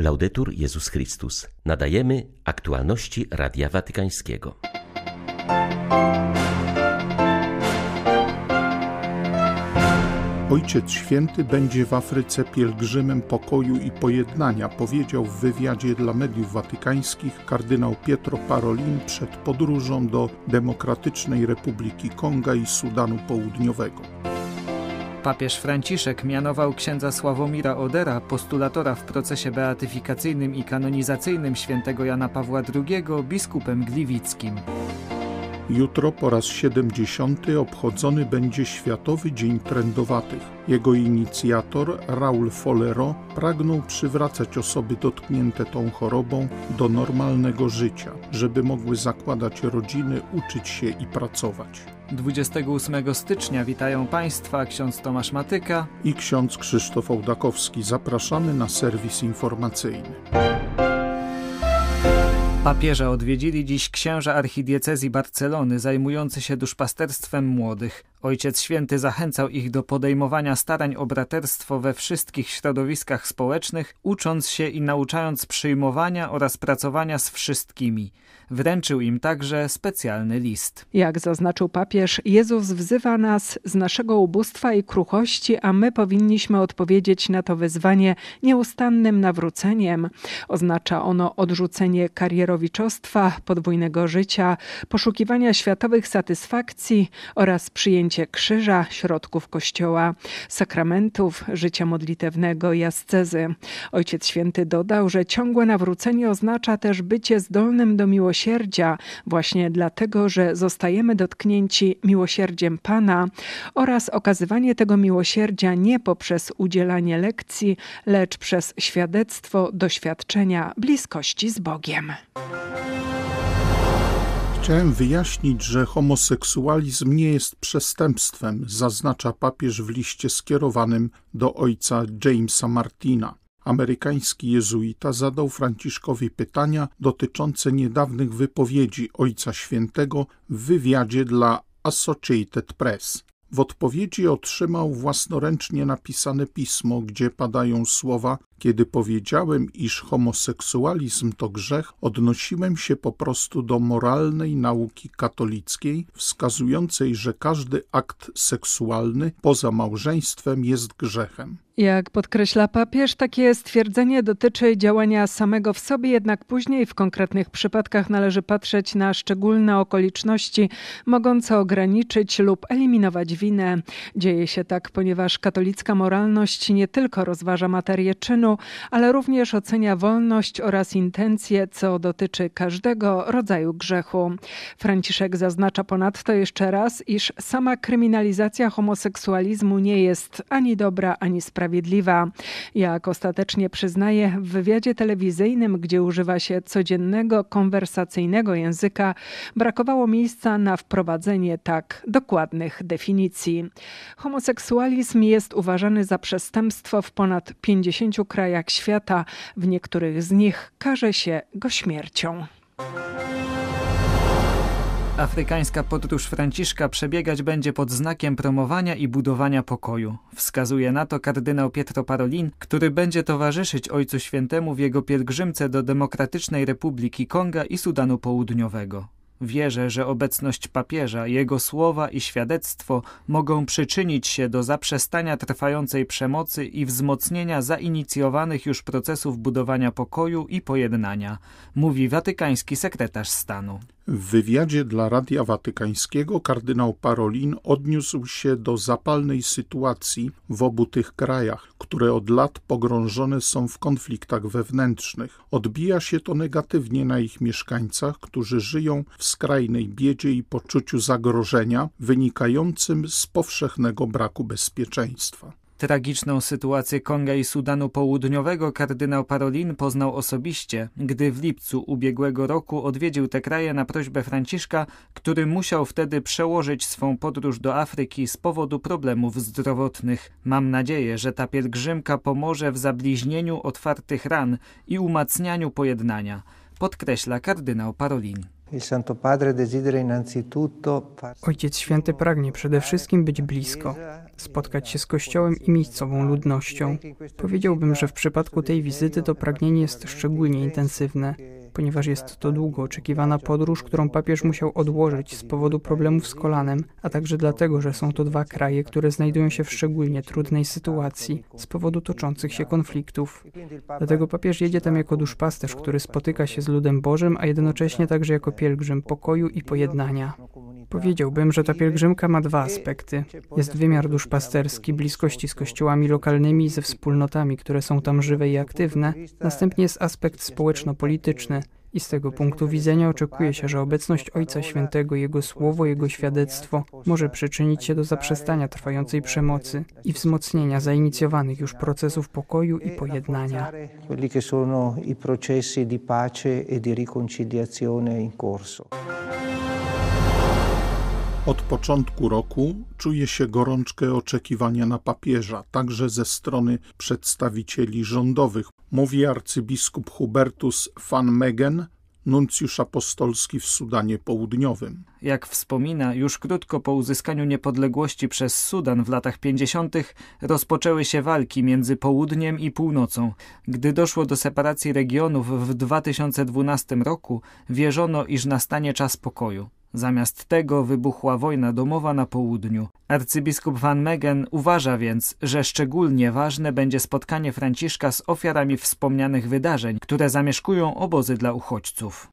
Laudetur Jezus Chrystus. Nadajemy aktualności Radia Watykańskiego. Ojciec Święty będzie w Afryce pielgrzymem pokoju i pojednania, powiedział w wywiadzie dla mediów watykańskich kardynał Pietro Parolin przed podróżą do Demokratycznej Republiki Konga i Sudanu Południowego. Papież Franciszek mianował księdza Sławomira Odera, postulatora w procesie beatyfikacyjnym i kanonizacyjnym świętego Jana Pawła II, biskupem gliwickim. Jutro po raz 70. obchodzony będzie Światowy Dzień Trędowatych. Jego inicjator, Raul Folero, pragnął przywracać osoby dotknięte tą chorobą do normalnego życia, żeby mogły zakładać rodziny, uczyć się i pracować. 28 stycznia witają Państwa ksiądz Tomasz Matyka i ksiądz Krzysztof Ołdakowski. Zapraszamy na serwis informacyjny. Papieża odwiedzili dziś księża archidiecezji Barcelony zajmujący się duszpasterstwem młodych. Ojciec Święty zachęcał ich do podejmowania starań o braterstwo we wszystkich środowiskach społecznych, ucząc się i nauczając przyjmowania oraz pracowania z wszystkimi. Wręczył im także specjalny list. Jak zaznaczył papież, Jezus wzywa nas z naszego ubóstwa i kruchości, a my powinniśmy odpowiedzieć na to wyzwanie nieustannym nawróceniem. Oznacza ono odrzucenie karierowiczostwa, podwójnego życia, poszukiwania światowych satysfakcji oraz przyjęcie krzyża, środków kościoła, sakramentów, życia modlitewnego i ascezy. Ojciec Święty dodał, że ciągłe nawrócenie oznacza też bycie zdolnym do miłosierdzia, właśnie dlatego, że zostajemy dotknięci miłosierdziem Pana oraz okazywanie tego miłosierdzia nie poprzez udzielanie lekcji, lecz przez świadectwo doświadczenia bliskości z Bogiem. Chciałem wyjaśnić, że homoseksualizm nie jest przestępstwem, zaznacza papież w liście skierowanym do ojca Jamesa Martina. Amerykański jezuita zadał Franciszkowi pytania dotyczące niedawnych wypowiedzi Ojca Świętego w wywiadzie dla Associated Press. W odpowiedzi otrzymał własnoręcznie napisane pismo, gdzie padają słowa: Kiedy powiedziałem, iż homoseksualizm to grzech, odnosiłem się po prostu do moralnej nauki katolickiej, wskazującej, że każdy akt seksualny poza małżeństwem jest grzechem. Jak podkreśla papież, takie stwierdzenie dotyczy działania samego w sobie, jednak później w konkretnych przypadkach należy patrzeć na szczególne okoliczności mogące ograniczyć lub eliminować winę. Dzieje się tak, ponieważ katolicka moralność nie tylko rozważa materię czynu, ale również ocenia wolność oraz intencje, co dotyczy każdego rodzaju grzechu. Franciszek zaznacza ponadto jeszcze raz, iż sama kryminalizacja homoseksualizmu nie jest ani dobra, ani sprawiedliwa. Jak ostatecznie przyznaje w wywiadzie telewizyjnym, gdzie używa się codziennego, konwersacyjnego języka, brakowało miejsca na wprowadzenie tak dokładnych definicji. Homoseksualizm jest uważany za przestępstwo w ponad 50 krajach świata. W niektórych z nich karze się go śmiercią. Afrykańska podróż Franciszka przebiegać będzie pod znakiem promowania i budowania pokoju. Wskazuje na to kardynał Pietro Parolin, który będzie towarzyszyć Ojcu Świętemu w jego pielgrzymce do Demokratycznej Republiki Konga i Sudanu Południowego. Wierzę, że obecność papieża, jego słowa i świadectwo mogą przyczynić się do zaprzestania trwającej przemocy i wzmocnienia zainicjowanych już procesów budowania pokoju i pojednania, mówi watykański sekretarz stanu. W wywiadzie dla Radia Watykańskiego kardynał Parolin odniósł się do zapalnej sytuacji w obu tych krajach, które od lat pogrążone są w konfliktach wewnętrznych. Odbija się to negatywnie na ich mieszkańcach, którzy żyją w skrajnej biedzie i poczuciu zagrożenia wynikającym z powszechnego braku bezpieczeństwa. Tragiczną sytuację Konga i Sudanu Południowego kardynał Parolin poznał osobiście, gdy w lipcu ubiegłego roku odwiedził te kraje na prośbę Franciszka, który musiał wtedy przełożyć swą podróż do Afryki z powodu problemów zdrowotnych. Mam nadzieję, że ta pielgrzymka pomoże w zabliźnieniu otwartych ran i umacnianiu pojednania, podkreśla kardynał Parolin. Ojciec Święty pragnie przede wszystkim być blisko, spotkać się z Kościołem i miejscową ludnością. Powiedziałbym, że w przypadku tej wizyty to pragnienie jest szczególnie intensywne ponieważ jest to długo oczekiwana podróż, którą papież musiał odłożyć z powodu problemów z kolanem, a także dlatego, że są to dwa kraje, które znajdują się w szczególnie trudnej sytuacji z powodu toczących się konfliktów. Dlatego papież jedzie tam jako duszpasterz, który spotyka się z ludem Bożym, a jednocześnie także jako pielgrzym pokoju i pojednania. Powiedziałbym, że ta pielgrzymka ma dwa aspekty. Jest wymiar duszpasterski, bliskości z kościołami lokalnymi i ze wspólnotami, które są tam żywe i aktywne. Następnie jest aspekt społeczno-polityczny. I z tego punktu widzenia oczekuje się, że obecność Ojca Świętego, Jego słowo, Jego świadectwo może przyczynić się do zaprzestania trwającej przemocy i wzmocnienia zainicjowanych już procesów pokoju i pojednania. Quelli che sono i processi di pace e di riconciliazione in corso. Od początku roku czuje się gorączkę oczekiwania na papieża, także ze strony przedstawicieli rządowych, mówi arcybiskup Hubertus van Megen, nuncjusz apostolski w Sudanie Południowym. Jak wspomina, już krótko po uzyskaniu niepodległości przez Sudan w latach 50. rozpoczęły się walki między południem i północą. Gdy doszło do separacji regionów w 2012 roku, wierzono, iż nastanie czas pokoju. Zamiast tego wybuchła wojna domowa na południu. Arcybiskup Van Megen uważa więc, że szczególnie ważne będzie spotkanie Franciszka z ofiarami wspomnianych wydarzeń, które zamieszkują obozy dla uchodźców.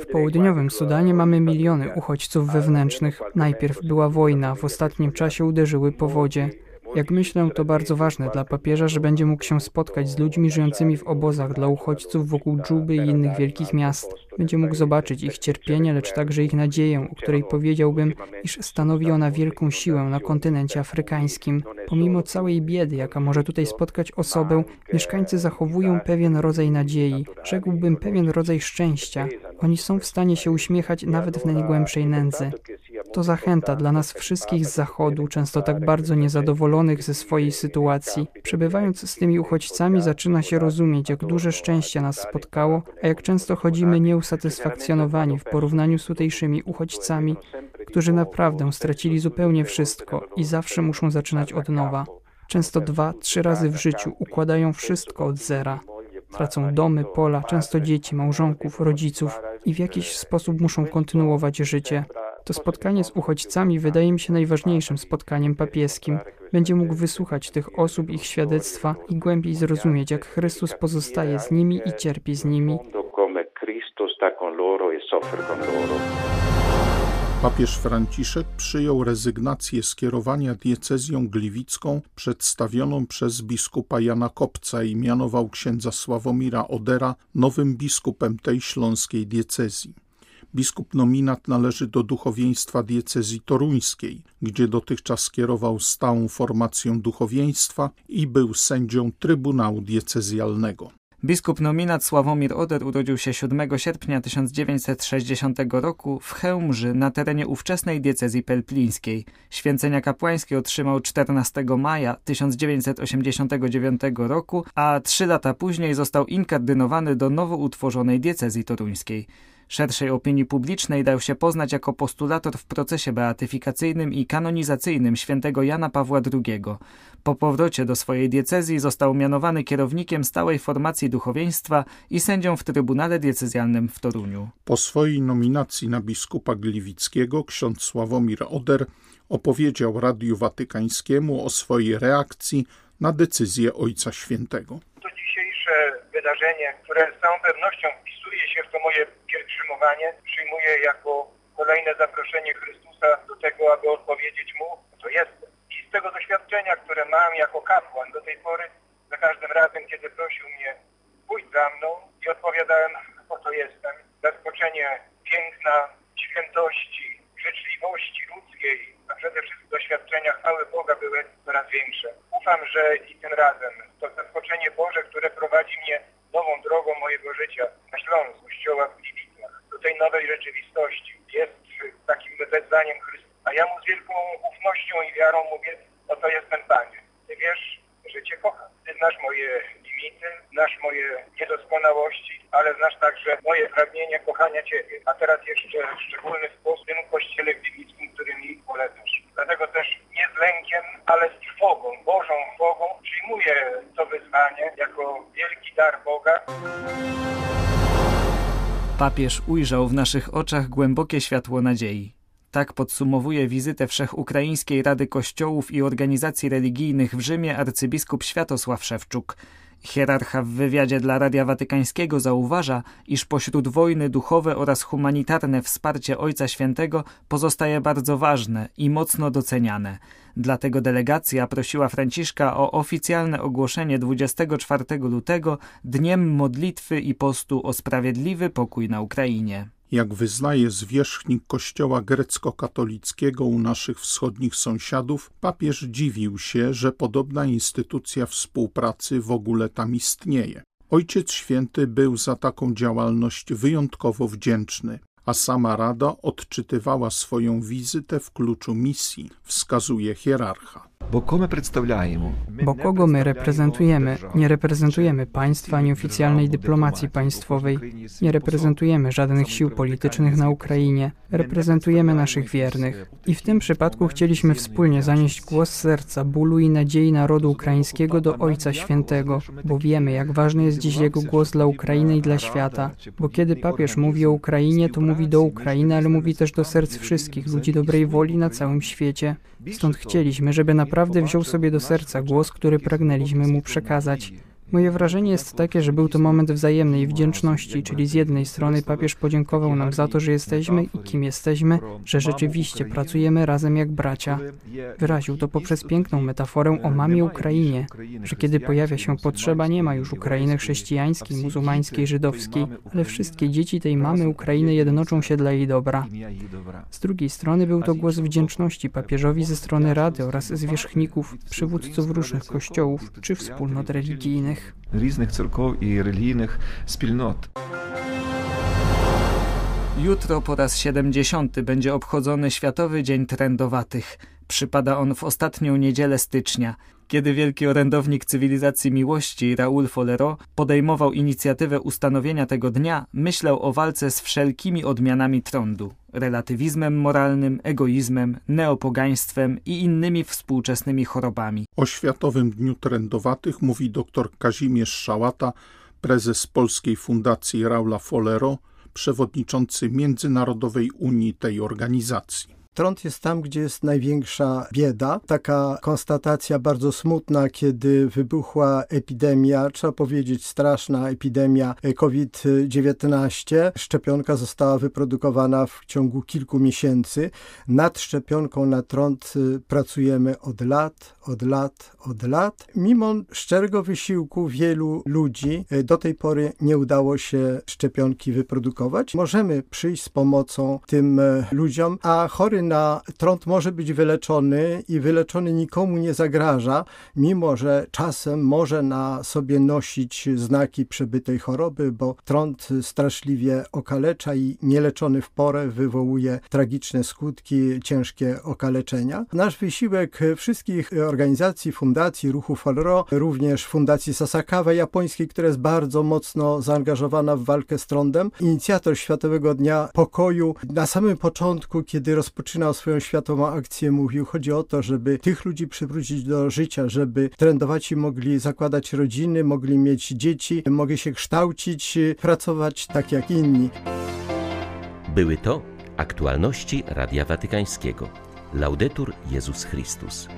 W południowym Sudanie mamy miliony uchodźców wewnętrznych. Najpierw była wojna, w ostatnim czasie uderzyły powodzie. Jak myślę, to bardzo ważne dla papieża, że będzie mógł się spotkać z ludźmi żyjącymi w obozach dla uchodźców wokół Dżuby i innych wielkich miast. Będzie mógł zobaczyć ich cierpienie, lecz także ich nadzieję, o której powiedziałbym, iż stanowi ona wielką siłę na kontynencie afrykańskim. Pomimo całej biedy, jaka może tutaj spotkać osobę, mieszkańcy zachowują pewien rodzaj nadziei, rzekłbym pewien rodzaj szczęścia. Oni są w stanie się uśmiechać nawet w najgłębszej nędzy. To zachęta dla nas wszystkich z Zachodu, często tak bardzo niezadowolonych ze swojej sytuacji. Przebywając z tymi uchodźcami, zaczyna się rozumieć, jak duże szczęście nas spotkało, a jak często chodzimy nieusatysfakcjonowani w porównaniu z tutejszymi uchodźcami, którzy naprawdę stracili zupełnie wszystko i zawsze muszą zaczynać od nowa. Często dwa, trzy razy w życiu układają wszystko od zera. Tracą domy, pola, często dzieci, małżonków, rodziców i w jakiś sposób muszą kontynuować życie. To spotkanie z uchodźcami wydaje mi się najważniejszym spotkaniem papieskim. Będzie mógł wysłuchać tych osób, ich świadectwa i głębiej zrozumieć, jak Chrystus pozostaje z nimi i cierpi z nimi. Papież Franciszek przyjął rezygnację skierowania diecezją gliwicką przedstawioną przez biskupa Jana Kopca i mianował księdza Sławomira Odera nowym biskupem tej śląskiej diecezji. Biskup nominat należy do duchowieństwa diecezji toruńskiej, gdzie dotychczas kierował stałą formacją duchowieństwa i był sędzią Trybunału Diecezjalnego. Biskup nominat Sławomir Oder urodził się 7 sierpnia 1960 roku w Chełmży na terenie ówczesnej diecezji pelplińskiej. Święcenia kapłańskie otrzymał 14 maja 1989 roku, a trzy lata później został inkardynowany do nowo utworzonej diecezji toruńskiej. Szerszej opinii publicznej dał się poznać jako postulator w procesie beatyfikacyjnym i kanonizacyjnym świętego Jana Pawła II. Po powrocie do swojej diecezji został mianowany kierownikiem stałej formacji duchowieństwa i sędzią w Trybunale Diecezjalnym w Toruniu. Po swojej nominacji na biskupa Gliwickiego ksiądz Sławomir Oder opowiedział Radiu Watykańskiemu o swojej reakcji na decyzję Ojca Świętego. Wydarzenie, które z całą pewnością wpisuje się w to moje pielgrzymowanie, przyjmuję jako kolejne zaproszenie Chrystusa do tego, aby odpowiedzieć Mu, to jestem. I z tego doświadczenia, które mam jako kapłan do tej pory, za każdym razem, kiedy prosił mnie pójść za mną i odpowiadałem, oto jestem, zaskoczenie piękna, świętości, życzliwości ludzkiej, przede wszystkim doświadczenia chwały Boga były coraz większe. Ufam, że i tym razem to zaskoczenie Boże, które prowadzi mnie nową drogą mojego życia na Śląsku, Kościoła w Gliwicach, do tej nowej rzeczywistości. Jest takim wezwaniem Chrystusa. A ja mu z wielką ufnością i wiarą mówię, oto jestem Panie. Ty wiesz, że Cię kocham. Ty znasz moje imię tym, znasz moje niedoskonałości, ale znasz także moje pragnienie kochania Ciebie. A teraz jeszcze w Papież ujrzał w naszych oczach głębokie światło nadziei. Tak podsumowuje wizytę Wszechukraińskiej Rady Kościołów i Organizacji Religijnych w Rzymie arcybiskup Światosław Szewczuk. Hierarcha w wywiadzie dla Radia Watykańskiego zauważa, iż pośród wojny duchowe oraz humanitarne wsparcie Ojca Świętego pozostaje bardzo ważne i mocno doceniane. Dlatego delegacja prosiła Franciszka o oficjalne ogłoszenie 24 lutego dniem modlitwy i postu o sprawiedliwy pokój na Ukrainie. Jak wyznaje zwierzchnik kościoła grecko-katolickiego u naszych wschodnich sąsiadów, papież dziwił się, że podobna instytucja współpracy w ogóle tam istnieje. Ojciec Święty był za taką działalność wyjątkowo wdzięczny, a sama Rada odczytywała swoją wizytę w kluczu misji, wskazuje hierarcha. Bo kogo my reprezentujemy? Nie reprezentujemy państwa ani oficjalnej dyplomacji państwowej. Nie reprezentujemy żadnych sił politycznych na Ukrainie. Reprezentujemy naszych wiernych. I w tym przypadku chcieliśmy wspólnie zanieść głos serca, bólu i nadziei narodu ukraińskiego do Ojca Świętego, bo wiemy, jak ważny jest dziś jego głos dla Ukrainy i dla świata. Bo kiedy papież mówi o Ukrainie, to mówi do Ukrainy, ale mówi też do serc wszystkich ludzi dobrej woli na całym świecie. Stąd chcieliśmy, żeby naprawdę wziął sobie do serca głos, który pragnęliśmy mu przekazać. Moje wrażenie jest takie, że był to moment wzajemnej wdzięczności, czyli z jednej strony papież podziękował nam za to, że jesteśmy i kim jesteśmy, że rzeczywiście pracujemy razem jak bracia. Wyraził to poprzez piękną metaforę o mamie Ukrainie, że kiedy pojawia się potrzeba, nie ma już Ukrainy chrześcijańskiej, muzułmańskiej, żydowskiej, ale wszystkie dzieci tej mamy Ukrainy jednoczą się dla jej dobra. Z drugiej strony był to głos wdzięczności papieżowi ze strony Rady oraz zwierzchników, przywódców różnych kościołów czy wspólnot religijnych різних церков і релігійних спільнот. Jutro po raz 70 będzie obchodzony Światowy Dzień Trendowatych. Przypada on w ostatnią niedzielę stycznia. Kiedy wielki orędownik cywilizacji miłości Raoul Folero podejmował inicjatywę ustanowienia tego dnia, myślał o walce z wszelkimi odmianami trądu, relatywizmem moralnym, egoizmem, neopogaństwem i innymi współczesnymi chorobami. O Światowym Dniu Trędowatych mówi dr Kazimierz Szałata, prezes Polskiej Fundacji Raula Folero, przewodniczący Międzynarodowej Unii tej organizacji. Trąd jest tam, gdzie jest największa bieda. Taka konstatacja bardzo smutna, kiedy wybuchła epidemia, trzeba powiedzieć straszna epidemia COVID-19. Szczepionka została wyprodukowana w ciągu kilku miesięcy. Nad szczepionką na trąd y, pracujemy od lat, od lat, od lat. Mimo szczerego wysiłku wielu ludzi y, do tej pory nie udało się szczepionki wyprodukować. Możemy przyjść z pomocą tym ludziom, a chory na trąd może być wyleczony i wyleczony nikomu nie zagraża, mimo że czasem może na sobie nosić znaki przebytej choroby, bo trąd straszliwie okalecza i nieleczony w porę wywołuje tragiczne skutki, ciężkie okaleczenia. Nasz wysiłek wszystkich organizacji, fundacji, ruchu Folro, również Fundacji Sasakawa japońskiej, która jest bardzo mocno zaangażowana w walkę z trądem, inicjator Światowego Dnia Pokoju na samym początku, kiedy rozpoczynał swoją światową akcję, mówił, chodzi o to, żeby tych ludzi przywrócić do życia, żeby trendowaci mogli zakładać rodziny, mogli mieć dzieci, mogli się kształcić, pracować tak jak inni. Były to aktualności Radia Watykańskiego. Laudetur Jezus Chrystus.